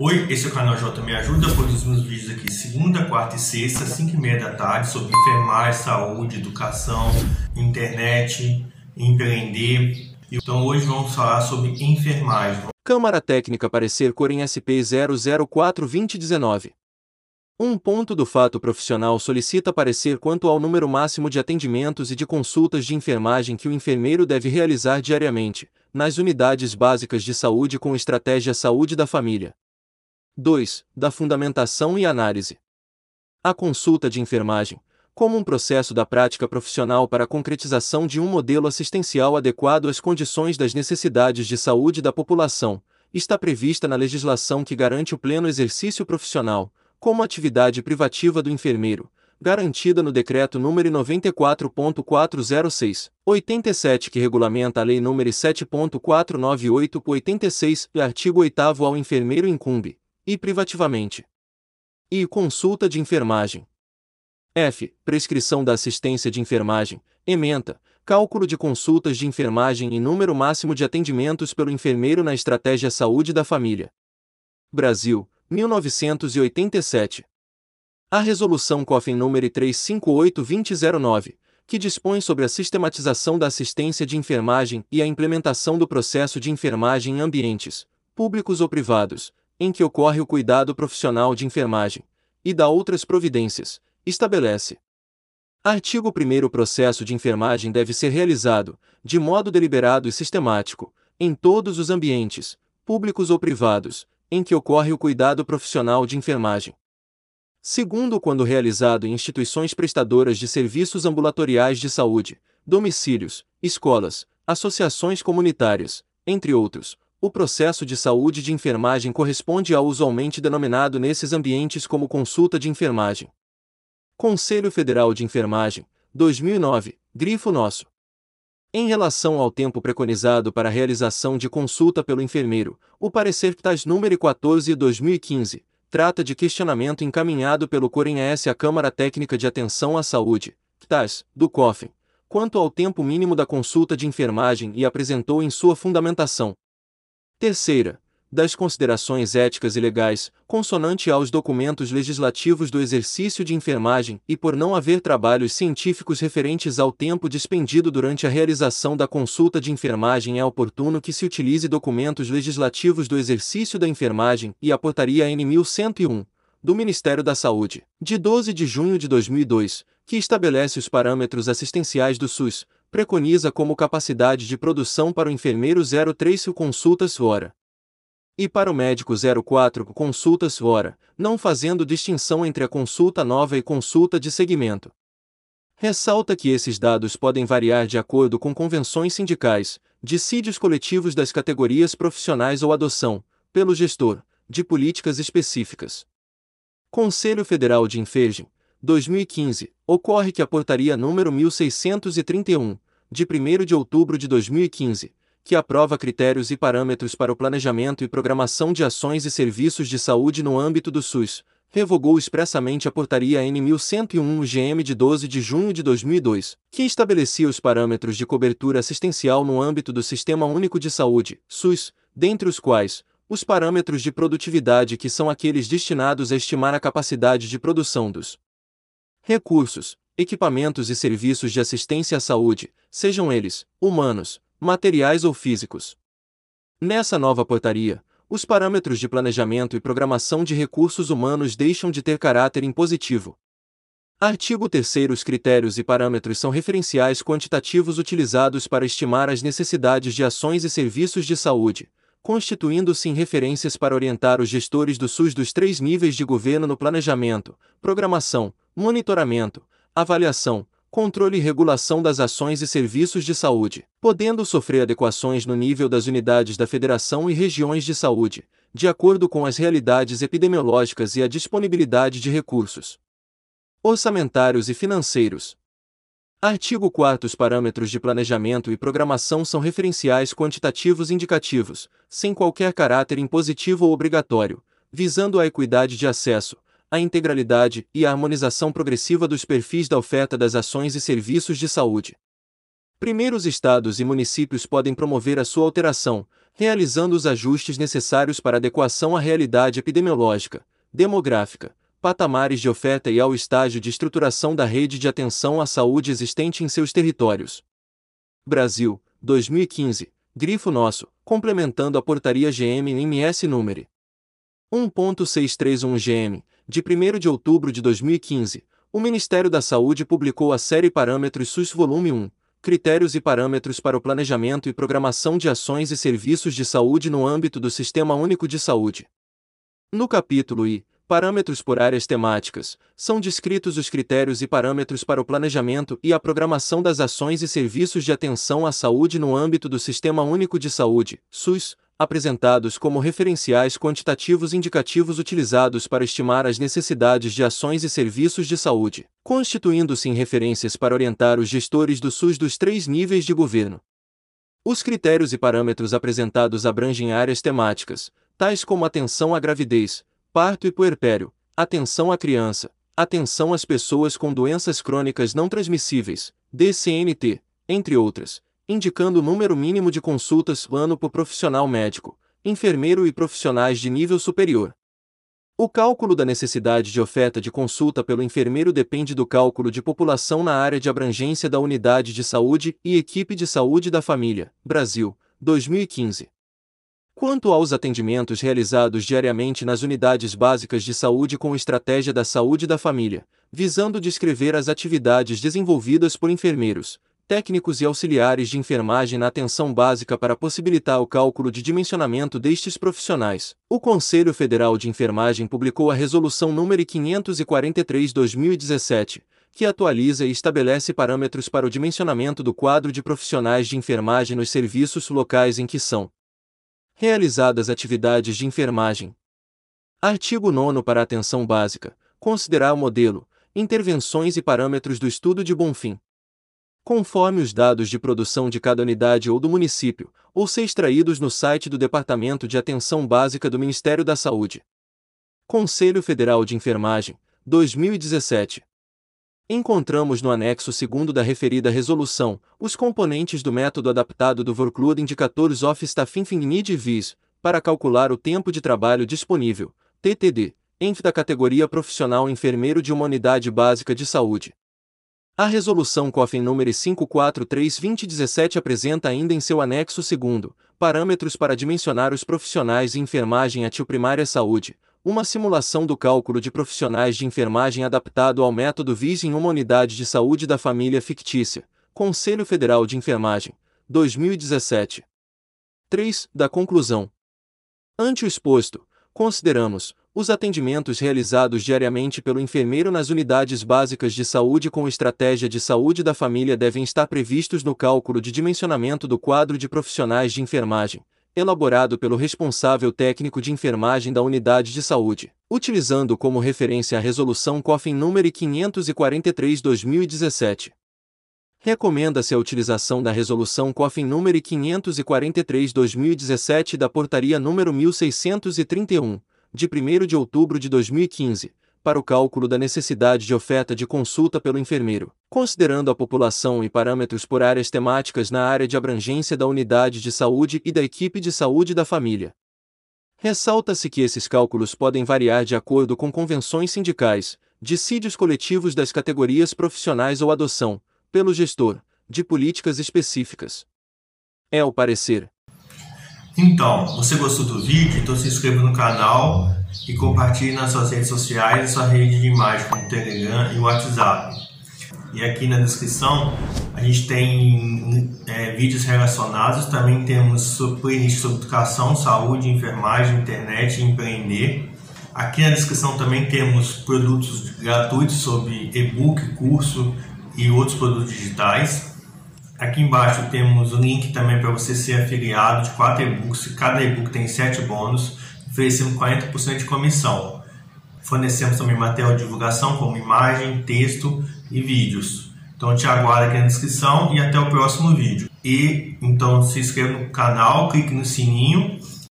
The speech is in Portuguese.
Oi, esse é o canal J Me Ajuda, produzimos vídeos aqui segunda, quarta e sexta, 5 e meia da tarde, sobre enfermagem, saúde, educação, internet, empreender. Então hoje vamos falar sobre enfermagem. Câmara Técnica Parecer Corem SP 004-2019 um ponto do fato profissional solicita parecer quanto ao número máximo de atendimentos e de consultas de enfermagem que o enfermeiro deve realizar diariamente, nas unidades básicas de saúde com estratégia Saúde da Família. 2. Da fundamentação e análise. A consulta de enfermagem, como um processo da prática profissional para a concretização de um modelo assistencial adequado às condições das necessidades de saúde da população, está prevista na legislação que garante o pleno exercício profissional, como atividade privativa do enfermeiro, garantida no Decreto nº 94.406, 87 que regulamenta a Lei nº 7.498-86 e artigo 8 ao enfermeiro incumbe, e privativamente. E consulta de enfermagem. F. Prescrição da assistência de enfermagem, ementa, cálculo de consultas de enfermagem e número máximo de atendimentos pelo enfermeiro na estratégia saúde da família. Brasil, 1987. A Resolução COFIN número 358-2009, que dispõe sobre a sistematização da assistência de enfermagem e a implementação do processo de enfermagem em ambientes, públicos ou privados, em que ocorre o cuidado profissional de enfermagem, e da outras providências, estabelece. Artigo 1 O processo de enfermagem deve ser realizado, de modo deliberado e sistemático, em todos os ambientes, públicos ou privados, em que ocorre o cuidado profissional de enfermagem. Segundo, quando realizado em instituições prestadoras de serviços ambulatoriais de saúde, domicílios, escolas, associações comunitárias, entre outros, o processo de saúde de enfermagem corresponde ao usualmente denominado nesses ambientes como consulta de enfermagem. Conselho Federal de Enfermagem, 2009, grifo nosso. Em relação ao tempo preconizado para a realização de consulta pelo enfermeiro, o parecer PTAS número 14 2015 trata de questionamento encaminhado pelo COREN-AS à Câmara Técnica de Atenção à Saúde, PTAS, do COFEN, quanto ao tempo mínimo da consulta de enfermagem e apresentou em sua fundamentação. Terceira, das considerações éticas e legais, consonante aos documentos legislativos do exercício de enfermagem e por não haver trabalhos científicos referentes ao tempo dispendido durante a realização da consulta de enfermagem é oportuno que se utilize documentos legislativos do exercício da enfermagem e a portaria N 1101 do Ministério da Saúde, de 12 de junho de 2002, que estabelece os parâmetros assistenciais do SUS, preconiza como capacidade de produção para o enfermeiro 03 consultas hora e para o médico 04 consultas hora, não fazendo distinção entre a consulta nova e consulta de segmento. Ressalta que esses dados podem variar de acordo com convenções sindicais, dissídios coletivos das categorias profissionais ou adoção, pelo gestor, de políticas específicas. Conselho Federal de Enfermagem, 2015, ocorre que a portaria número 1631, de 1 de outubro de 2015, que aprova critérios e parâmetros para o planejamento e programação de ações e serviços de saúde no âmbito do SUS, revogou expressamente a Portaria N 1101 UGM de 12 de junho de 2002, que estabelecia os parâmetros de cobertura assistencial no âmbito do Sistema Único de Saúde, SUS, dentre os quais, os parâmetros de produtividade que são aqueles destinados a estimar a capacidade de produção dos recursos, equipamentos e serviços de assistência à saúde, sejam eles humanos, materiais ou físicos. Nessa nova portaria, os parâmetros de planejamento e programação de recursos humanos deixam de ter caráter impositivo. Artigo 3 Os critérios e parâmetros são referenciais quantitativos utilizados para estimar as necessidades de ações e serviços de saúde, constituindo-se em referências para orientar os gestores do SUS dos três níveis de governo no planejamento, programação, monitoramento, avaliação, controle e regulação das ações e serviços de saúde, podendo sofrer adequações no nível das unidades da federação e regiões de saúde, de acordo com as realidades epidemiológicas e a disponibilidade de recursos orçamentários e financeiros. Artigo 4 Os parâmetros de planejamento e programação são referenciais quantitativos indicativos, sem qualquer caráter impositivo ou obrigatório, visando a equidade de acesso, a integralidade e a harmonização progressiva dos perfis da oferta das ações e serviços de saúde. Primeiro, os estados e municípios podem promover a sua alteração, realizando os ajustes necessários para adequação à realidade epidemiológica, demográfica, patamares de oferta e ao estágio de estruturação da rede de atenção à saúde existente em seus territórios. Brasil, 2015, grifo nosso, complementando a portaria GM-MS número 1.631 GM, de 1 de outubro de 2015, o Ministério da Saúde publicou a série Parâmetros SUS Volume 1, Critérios e parâmetros para o planejamento e programação de ações e serviços de saúde no âmbito do Sistema Único de Saúde. No capítulo I, Parâmetros por áreas temáticas, são descritos os critérios e parâmetros para o planejamento e a programação das ações e serviços de atenção à saúde no âmbito do Sistema Único de Saúde, SUS, apresentados como referenciais quantitativos indicativos utilizados para estimar as necessidades de ações e serviços de saúde, constituindo-se em referências para orientar os gestores do SUS dos três níveis de governo. Os critérios e parâmetros apresentados abrangem áreas temáticas, tais como atenção à gravidez, parto e puerpério, atenção à criança, atenção às pessoas com doenças crônicas não transmissíveis, DCNT, entre outras, indicando o número mínimo de consultas ano por profissional médico, enfermeiro e profissionais de nível superior. O cálculo da necessidade de oferta de consulta pelo enfermeiro depende do cálculo de população na área de abrangência da unidade de saúde e equipe de saúde da família, Brasil, 2015. Quanto aos atendimentos realizados diariamente nas unidades básicas de saúde com estratégia da saúde da família, visando descrever as atividades desenvolvidas por enfermeiros, técnicos e auxiliares de enfermagem na atenção básica para possibilitar o cálculo de dimensionamento destes profissionais. O Conselho Federal de Enfermagem publicou a Resolução nº 543-2017, que atualiza e estabelece parâmetros para o dimensionamento do quadro de profissionais de enfermagem nos serviços locais em que são realizadas atividades de enfermagem. Artigo 9 para atenção básica. Considerar o modelo, intervenções e parâmetros do estudo de Bonfim conforme os dados de produção de cada unidade ou do município, ou ser extraídos no site do Departamento de Atenção Básica do Ministério da Saúde. Conselho Federal de Enfermagem, 2017. Encontramos no anexo 2 da referida resolução os componentes do método adaptado do Workload Indicators of Staffing Need Vis, para calcular o tempo de trabalho disponível, TTD, entre da categoria profissional enfermeiro de uma unidade básica de saúde. A resolução COFIN número 543-2017 apresenta ainda em seu anexo 2 parâmetros para dimensionar os profissionais de enfermagem atil primária saúde, uma simulação do cálculo de profissionais de enfermagem adaptado ao método VIS em uma unidade de saúde da família fictícia, Conselho Federal de Enfermagem, 2017. 3. Da conclusão. Ante o exposto, consideramos, os atendimentos realizados diariamente pelo enfermeiro nas unidades básicas de saúde com estratégia de saúde da família devem estar previstos no cálculo de dimensionamento do quadro de profissionais de enfermagem, elaborado pelo responsável técnico de enfermagem da unidade de saúde, utilizando como referência a resolução COFIN número 543/2017. Recomenda-se a utilização da resolução COFIN número 543/2017 da portaria número 1631 de 1 de outubro de 2015, para o cálculo da necessidade de oferta de consulta pelo enfermeiro, considerando a população e parâmetros por áreas temáticas na área de abrangência da unidade de saúde e da equipe de saúde da família. Ressalta-se que esses cálculos podem variar de acordo com convenções sindicais, dissídios coletivos das categorias profissionais ou adoção, pelo gestor, de políticas específicas. É o parecer. Então, você gostou do vídeo? Então se inscreva no canal e compartilhe nas suas redes sociais e sua rede de imagem como Telegram e WhatsApp. E aqui na descrição a gente tem é, vídeos relacionados, também temos playlist sobre educação, saúde, enfermagem, internet e empreender. Aqui na descrição também temos produtos gratuitos sobre e-book, curso e outros produtos digitais. Aqui embaixo temos o link também para você ser afiliado de quatro e-books. Cada e-book tem sete bônus, oferecendo 40% de comissão. Fornecemos também material de divulgação como imagem, texto e vídeos. Então te aguardo aqui na descrição e até o próximo vídeo. E então se inscreva no canal, clique no sininho